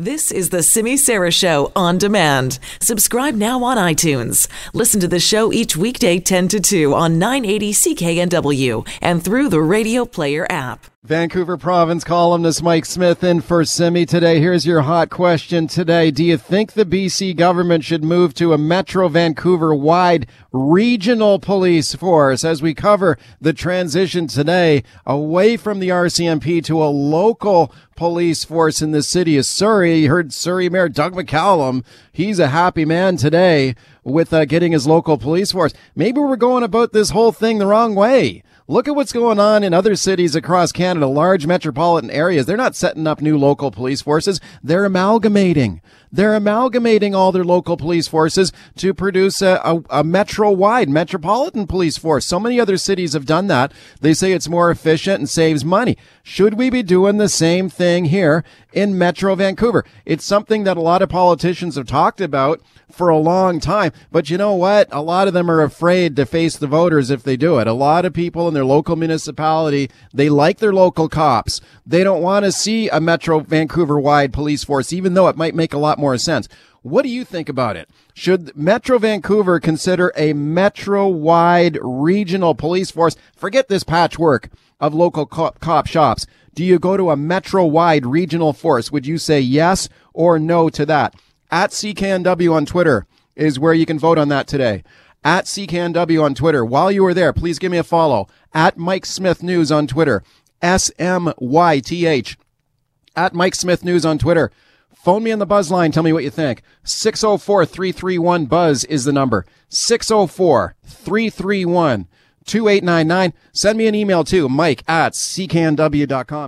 This is the Simi Sara Show on demand. Subscribe now on iTunes. Listen to the show each weekday 10 to 2 on 980 CKNW and through the Radio Player app. Vancouver Province columnist Mike Smyth in for Simi today. Here's your hot question today. Do you think the BC government should move to a Metro Vancouver wide regional police force as we cover the transition today away from the RCMP to a local police force in the city of Surrey? You heard Surrey Mayor Doug McCallum. He's a happy man today with uh, getting his local police force. Maybe we're going about this whole thing the wrong way. Look at what's going on in other cities across Canada, large metropolitan areas. They're not setting up new local police forces. They're amalgamating. They're amalgamating all their local police forces to produce a, a, a metro wide metropolitan police force. So many other cities have done that. They say it's more efficient and saves money. Should we be doing the same thing here in Metro Vancouver? It's something that a lot of politicians have talked about for a long time. But you know what? A lot of them are afraid to face the voters if they do it. A lot of people in their local municipality, they like their local cops. They don't want to see a Metro Vancouver wide police force, even though it might make a lot more sense. What do you think about it? Should Metro Vancouver consider a metro wide regional police force? Forget this patchwork of local cop, cop shops. Do you go to a metro wide regional force? Would you say yes or no to that? At CKNW on Twitter is where you can vote on that today. At CKNW on Twitter. While you are there, please give me a follow. At Mike Smyth News on Twitter. S M Y T H. At Mike Smyth News on Twitter. Phone me on the buzz line. Tell me what you think. 604 331 Buzz is the number. 604 331 2899. Send me an email too, mike at cknw.com.